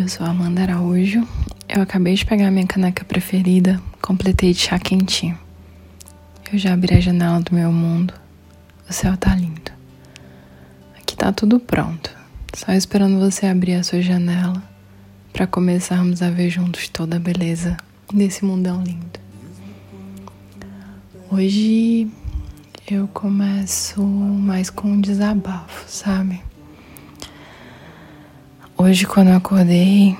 Eu sou Amanda Araújo. Eu acabei de pegar minha caneca preferida, completei de chá quentinho. Eu já abri a janela do meu mundo. O céu tá lindo. Aqui tá tudo pronto. Só esperando você abrir a sua janela para começarmos a ver juntos toda a beleza desse mundão lindo. Hoje eu começo mais com um desabafo, sabe? Hoje, quando eu acordei,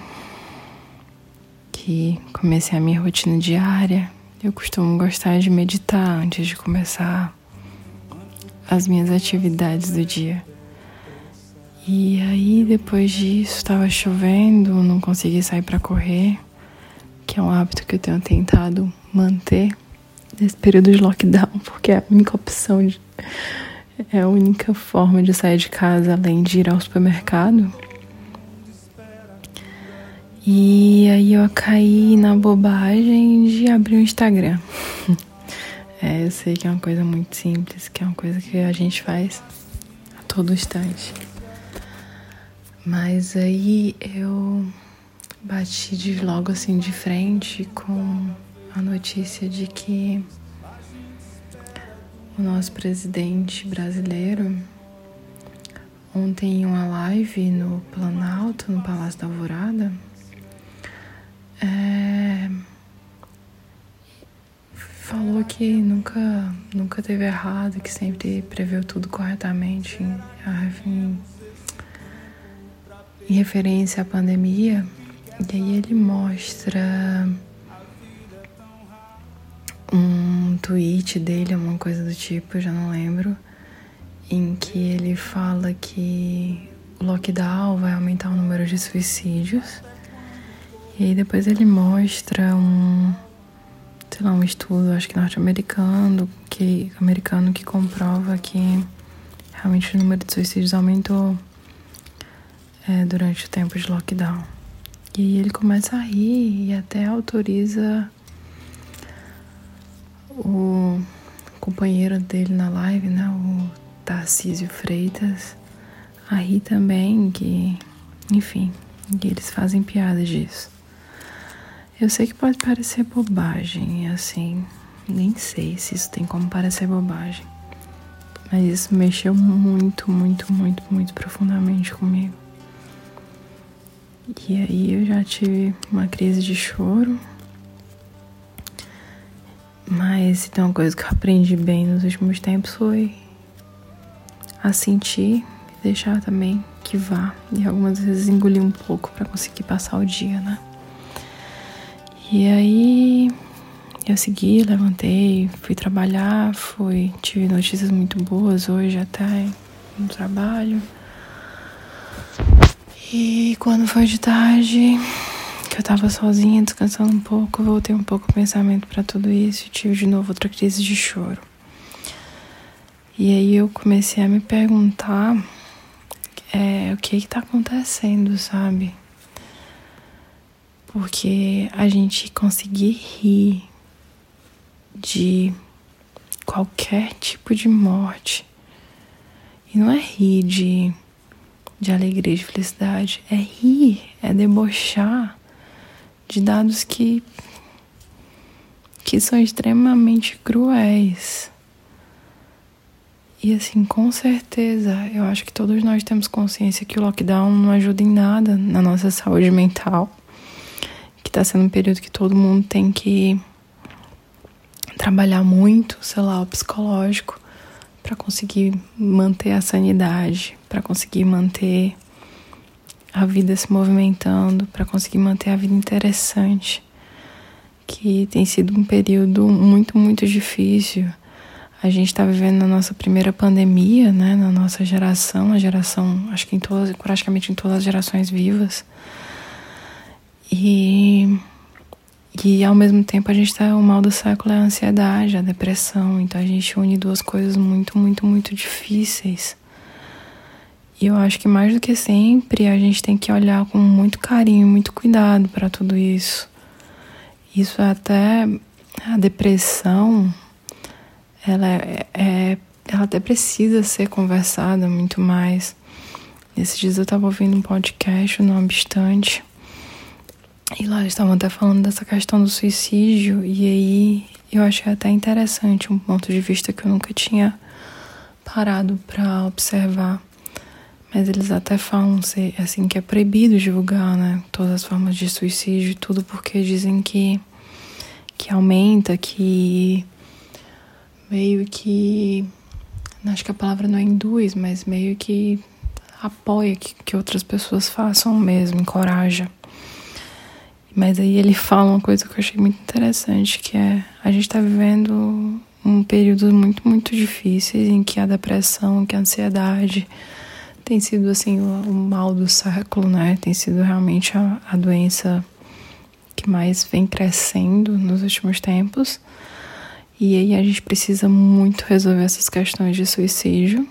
que comecei a minha rotina diária, eu costumo gostar de meditar antes de começar as minhas atividades do dia. E aí, depois disso, estava chovendo, não consegui sair para correr, que é um hábito que eu tenho tentado manter nesse período de lockdown, porque é a única opção, de, é a única forma de sair de casa além de ir ao supermercado. E aí eu caí na bobagem de abrir o Instagram. é, eu sei que é uma coisa muito simples, que é uma coisa que a gente faz a todo instante. Mas aí eu bati de logo assim de frente com a notícia de que o nosso presidente brasileiro ontem em uma live no Planalto, no Palácio da Alvorada, é, que nunca, nunca teve errado, que sempre preveu tudo corretamente em, em referência à pandemia. E aí ele mostra um tweet dele, alguma coisa do tipo, já não lembro, em que ele fala que o lockdown vai aumentar o número de suicídios. E aí depois ele mostra um, sei lá, um estudo, acho que norte-americano, que americano que comprova que realmente o número de suicídios aumentou é, durante o tempo de lockdown. E aí ele começa a rir e até autoriza o companheiro dele na live, né, o Tarcísio Freitas, aí também que, enfim, que eles fazem piada disso. Eu sei que pode parecer bobagem, assim, nem sei se isso tem como parecer bobagem, mas isso mexeu muito, muito, muito, muito profundamente comigo. E aí eu já tive uma crise de choro, mas tem uma coisa que eu aprendi bem nos últimos tempos foi a sentir e deixar também que vá. E algumas vezes engolir um pouco para conseguir passar o dia, né? E aí eu segui, levantei, fui trabalhar, fui, tive notícias muito boas hoje até no trabalho. E quando foi de tarde, eu tava sozinha, descansando um pouco, voltei um pouco o pensamento para tudo isso e tive de novo outra crise de choro. E aí eu comecei a me perguntar é, o que que tá acontecendo, sabe? Porque a gente conseguir rir de qualquer tipo de morte. E não é rir de, de alegria, de felicidade, é rir, é debochar de dados que, que são extremamente cruéis. E assim, com certeza, eu acho que todos nós temos consciência que o lockdown não ajuda em nada na nossa saúde mental. Que está sendo um período que todo mundo tem que trabalhar muito, sei lá, o psicológico, para conseguir manter a sanidade, para conseguir manter a vida se movimentando, para conseguir manter a vida interessante, que tem sido um período muito, muito difícil. A gente está vivendo a nossa primeira pandemia, né, na nossa geração, a geração, acho que em todas, praticamente em todas as gerações vivas. E, e ao mesmo tempo a gente está, o mal do século é a ansiedade, a depressão. Então a gente une duas coisas muito, muito, muito difíceis. E eu acho que mais do que sempre a gente tem que olhar com muito carinho, muito cuidado para tudo isso. Isso é até a depressão, ela é, é, ela até precisa ser conversada muito mais. Nesses dias eu estava ouvindo um podcast, não obstante, E lá eles estavam até falando dessa questão do suicídio, e aí eu achei até interessante um ponto de vista que eu nunca tinha parado para observar. Mas eles até falam assim que é proibido divulgar, né, todas as formas de suicídio e tudo porque dizem que que aumenta, que meio que acho que a palavra não é induz, mas meio que apoia que, que outras pessoas façam mesmo, encoraja. Mas aí ele fala uma coisa que eu achei muito interessante, que é a gente está vivendo um período muito, muito difícil em que a depressão, que a ansiedade tem sido assim o, mal do século, né? Tem sido realmente a, a doença que mais vem crescendo nos últimos tempos. E aí a gente precisa muito resolver essas questões de suicídio.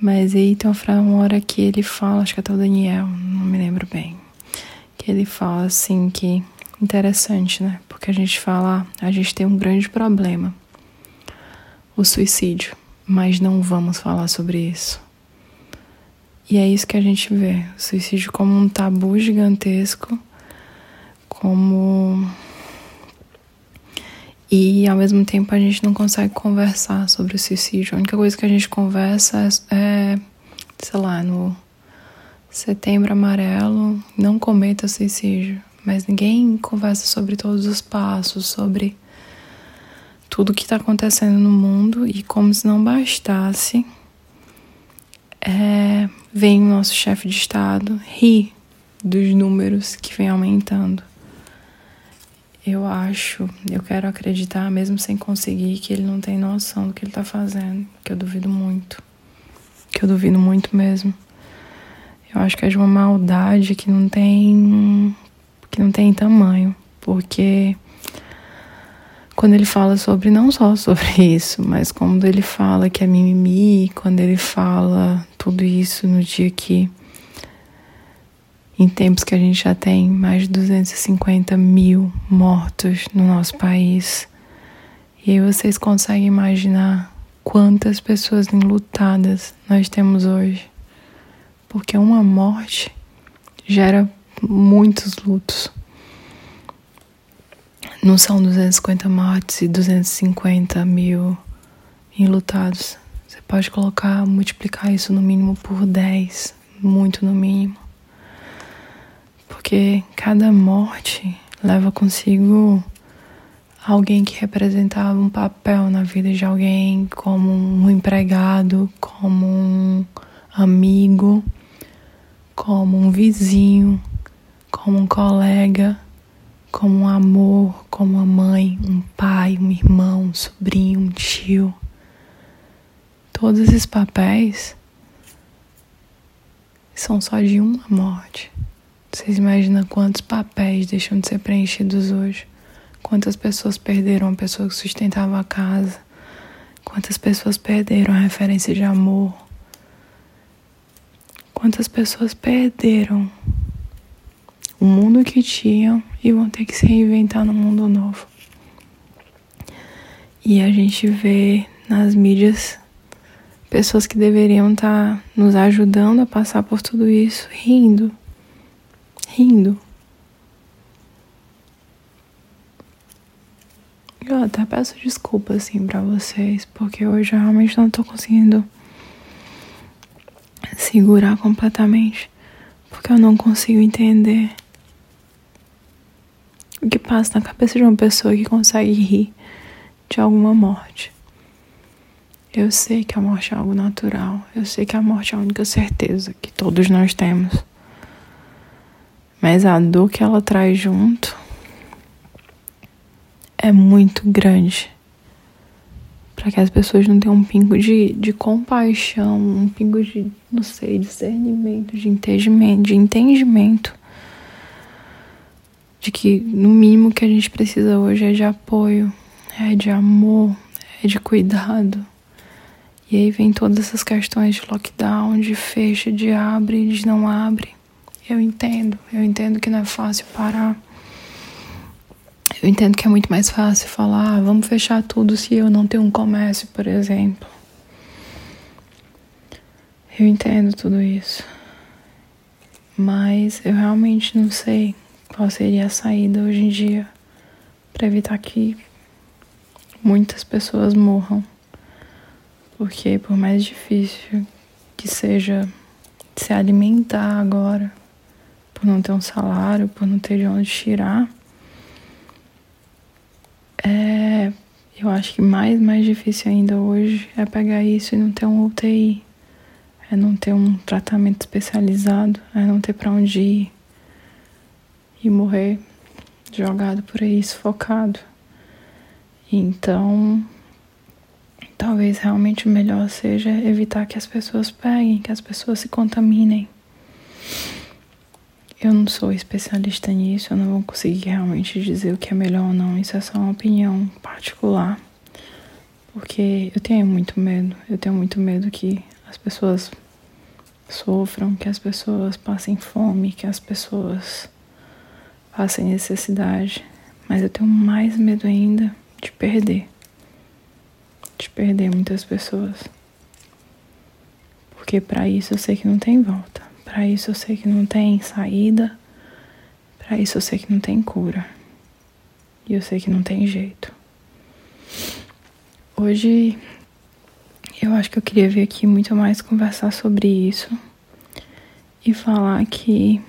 Mas aí tem uma hora que ele fala, acho que é até o Daniel, não me lembro bem, que ele fala assim que interessante, né? Porque a gente fala, a gente tem um grande problema, o suicídio, mas não vamos falar sobre isso. E é isso que a gente vê, o suicídio como um tabu gigantesco, como e ao mesmo tempo a gente não consegue conversar sobre o suicídio. A única coisa que a gente conversa é, é sei lá, no setembro amarelo, não cometa suicídio. Mas ninguém conversa sobre todos os passos, sobre tudo que está acontecendo no mundo e como se não bastasse, é, vem o nosso chefe de Estado rir dos números que vem aumentando. Eu acho, eu quero acreditar, mesmo sem conseguir, que ele não tem noção do que ele tá fazendo. Que eu duvido muito. Que eu duvido muito mesmo. Eu acho que é de uma maldade que não tem. que não tem tamanho. Porque quando ele fala sobre, não só sobre isso, mas quando ele fala que é mimimi, quando ele fala tudo isso no dia que em tempos que a gente já tem mais de 250 mil mortos no nosso país. E aí vocês conseguem imaginar quantas pessoas enlutadas nós temos hoje. Porque uma morte gera muitos lutos. Não são 250 mortes e 250 mil enlutados. Você pode colocar, multiplicar isso no mínimo por 10, muito no mínimo porque cada morte leva consigo alguém que representava um papel na vida de alguém, como um empregado, como um amigo, como um vizinho, como um colega, como um amor, como uma mãe, um pai, um irmão, um sobrinho, um tio. Todos esses papéis são só de uma morte. Vocês imaginam quantos papéis deixam de ser preenchidos hoje? Quantas pessoas perderam a pessoa que sustentava a casa? Quantas pessoas perderam a referência de amor? Quantas pessoas perderam o mundo que tinham e vão ter que se reinventar no mundo novo? E a gente vê nas mídias pessoas que deveriam estar nos ajudando a passar por tudo isso rindo rindo. Eu até peço desculpa assim para vocês, porque hoje eu realmente não tô conseguindo segurar completamente, porque eu não consigo entender o que passa na cabeça de uma pessoa que consegue rir de alguma morte. Eu sei que a morte é algo natural, eu sei que a morte é a única certeza que todos nós temos. Mas a dor que ela traz junto é muito grande. Para que as pessoas não tenham um pingo de, de compaixão, um pingo de, não sei, discernimento, de entendimento, de entendimento de que no mínimo que a gente precisa hoje é de apoio, é de amor, é de cuidado. E aí vem todas essas questões de lockdown, de fecha, de abre, de não abre. Eu entendo, eu entendo que não é fácil parar. Eu entendo que é muito mais fácil falar, ah, vamos fechar tudo se eu não tenho um comércio, por exemplo. Eu entendo tudo isso. Mas eu realmente não sei qual seria a saída hoje em dia para evitar que muitas pessoas morram. Porque por mais difícil que seja se alimentar agora, por não ter um salário, por não ter de onde tirar, é, eu acho que mais, mais difícil ainda hoje é pegar isso e não ter um UTI, é não ter um tratamento especializado, é não ter para onde ir e morrer jogado por aí, sufocado. Então, talvez realmente o melhor seja evitar que as pessoas peguem, que as pessoas se contaminem. Eu não sou especialista nisso, eu não vou conseguir realmente dizer o que é melhor ou não. Isso é só uma opinião particular. Porque eu tenho muito medo. Eu tenho muito medo que as pessoas sofram, que as pessoas passem fome, que as pessoas passem necessidade. Mas eu tenho mais medo ainda de perder. De perder muitas pessoas. Porque para isso eu sei que não tem volta. Para isso eu sei que não tem saída. Para isso eu sei que não tem cura. E eu sei que não tem jeito. Hoje eu acho que eu queria vir aqui muito mais conversar sobre isso e falar que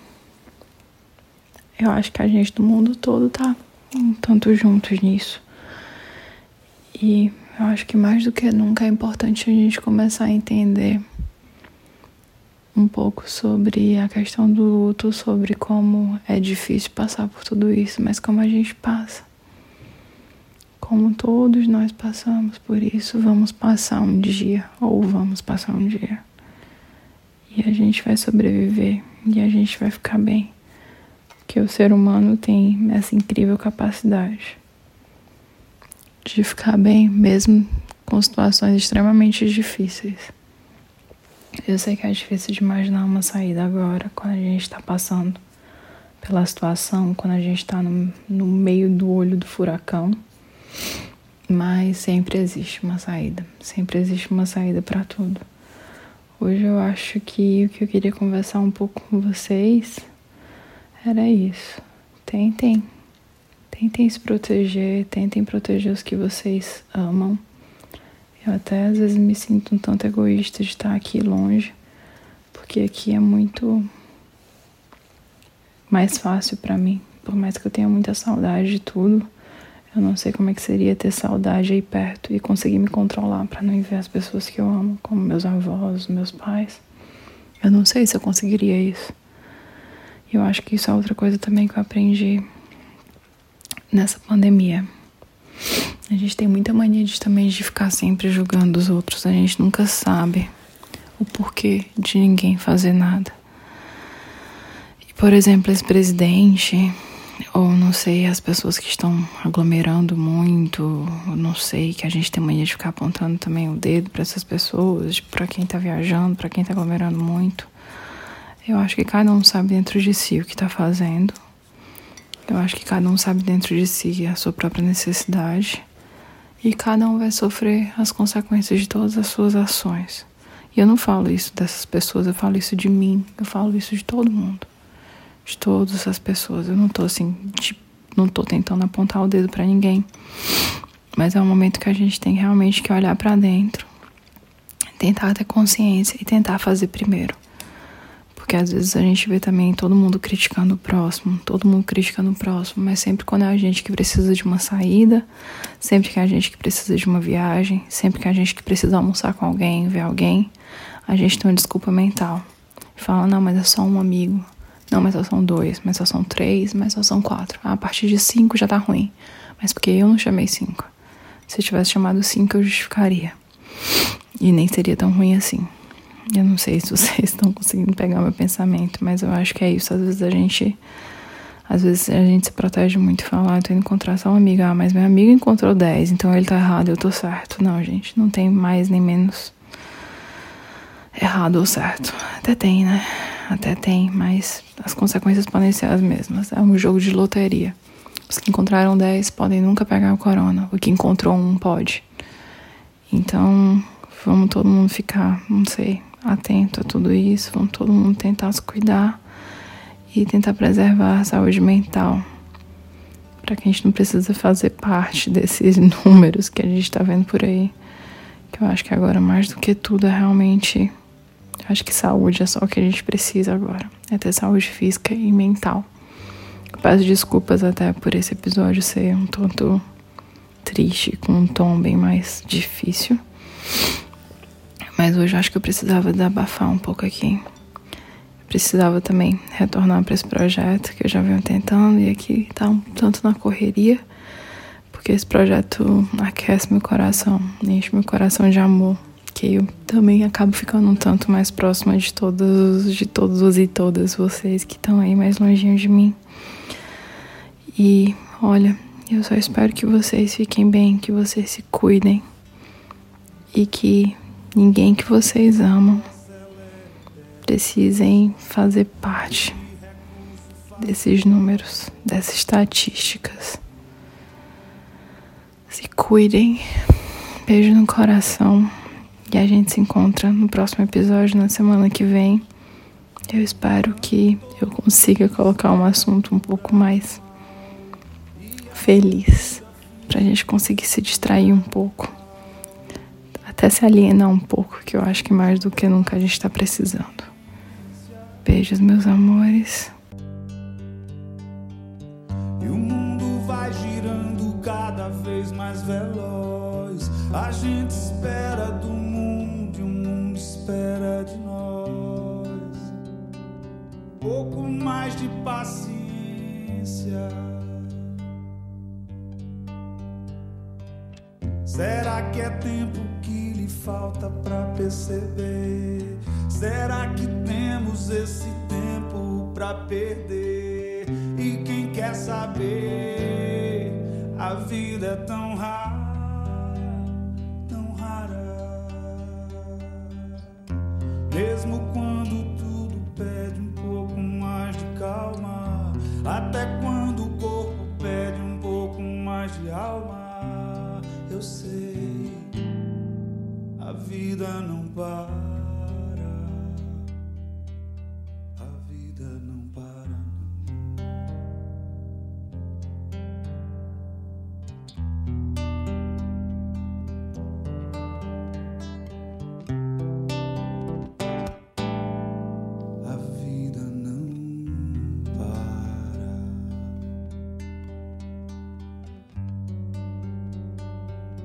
eu acho que a gente do mundo todo tá um tanto juntos nisso. E eu acho que mais do que nunca é importante a gente começar a entender um pouco sobre a questão do luto, sobre como é difícil passar por tudo isso, mas como a gente passa. Como todos nós passamos por isso, vamos passar um dia, ou vamos passar um dia. E a gente vai sobreviver, e a gente vai ficar bem. Porque o ser humano tem essa incrível capacidade de ficar bem, mesmo com situações extremamente difíceis. Eu sei que é difícil de imaginar uma saída agora, quando a gente está passando pela situação, quando a gente está no, no meio do olho do furacão. Mas sempre existe uma saída, sempre existe uma saída para tudo. Hoje eu acho que o que eu queria conversar um pouco com vocês era isso. Tentem, tentem se proteger, tentem proteger os que vocês amam eu até às vezes me sinto um tanto egoísta de estar aqui longe, porque aqui é muito mais fácil para mim. Por mais que eu tenha muita saudade de tudo, eu não sei como é que seria ter saudade aí perto e conseguir me controlar para não ver as pessoas que eu amo, como meus avós, meus pais. Eu não sei se eu conseguiria isso. E eu acho que isso é outra coisa também que eu aprendi nessa pandemia. A gente tem muita mania de também de ficar sempre julgando os outros. A gente nunca sabe o porquê de ninguém fazer nada. E, por exemplo, esse presidente, ou não sei, as pessoas que estão aglomerando muito, não sei, que a gente tem mania de ficar apontando também o dedo para essas pessoas, para quem tá viajando, para quem tá aglomerando muito. Eu acho que cada um sabe dentro de si o que tá fazendo. Eu acho que cada um sabe dentro de si a sua própria necessidade e cada um vai sofrer as consequências de todas as suas ações. E eu não falo isso dessas pessoas, eu falo isso de mim, eu falo isso de todo mundo, de todas as pessoas. Eu não tô assim, de, não tô tentando apontar o dedo para ninguém, mas é um momento que a gente tem realmente que olhar para dentro, tentar ter consciência e tentar fazer primeiro. Porque às vezes a gente vê também todo mundo criticando o próximo, todo mundo criticando o próximo, mas sempre quando é a gente que precisa de uma saída, sempre que é a gente que precisa de uma viagem, sempre que é a gente que precisa almoçar com alguém, ver alguém, a gente tem uma desculpa mental. Fala, não, mas é só um amigo. Não, mas só são dois, mas só são três, mas só são quatro. Ah, a partir de cinco já tá ruim. Mas porque eu não chamei cinco. Se eu tivesse chamado cinco, eu justificaria. E nem seria tão ruim assim. Eu não sei se vocês estão conseguindo pegar meu pensamento, mas eu acho que é isso. Às vezes a gente. Às vezes a gente se protege muito e fala, ah, eu tô indo encontrar só uma amiga, ah, mas meu amigo encontrou 10, então ele tá errado, eu tô certo. Não, gente, não tem mais nem menos errado ou certo. Até tem, né? Até tem, mas as consequências podem ser as mesmas. É um jogo de loteria. Os que encontraram 10 podem nunca pegar o corona. O que encontrou um pode. Então, vamos todo mundo ficar, não sei, atento a tudo isso, vamos todo mundo tentar se cuidar e tentar preservar a saúde mental para que a gente não precisa fazer parte desses números que a gente está vendo por aí. Que eu acho que agora mais do que tudo é realmente acho que saúde é só o que a gente precisa agora. É ter saúde física e mental. Eu peço desculpas até por esse episódio ser um tanto triste, com um tom bem mais difícil. Mas hoje eu acho que eu precisava desabafar um pouco aqui. Precisava também retornar para esse projeto que eu já venho tentando e aqui tá um tanto na correria, porque esse projeto aquece meu coração, enche meu coração de amor, que eu também acabo ficando um tanto mais próxima de todos, de todos e todas vocês que estão aí mais longinho de mim. E olha, eu só espero que vocês fiquem bem, que vocês se cuidem e que ninguém que vocês amam precisem fazer parte desses números, dessas estatísticas. Se cuidem. Beijo no coração. E a gente se encontra no próximo episódio na semana que vem. Eu espero que eu consiga colocar um assunto um pouco mais feliz pra gente conseguir se distrair um pouco até se alienar um pouco, que eu acho que mais do que nunca a gente está precisando. Beijos, meus amores. E o mundo vai girando cada vez mais veloz. A gente espera do mundo e o mundo espera de nós. Pouco mais de paciência. Será que é tempo que falta para perceber? Será que temos esse tempo para perder? E quem quer saber? A vida é tão rara,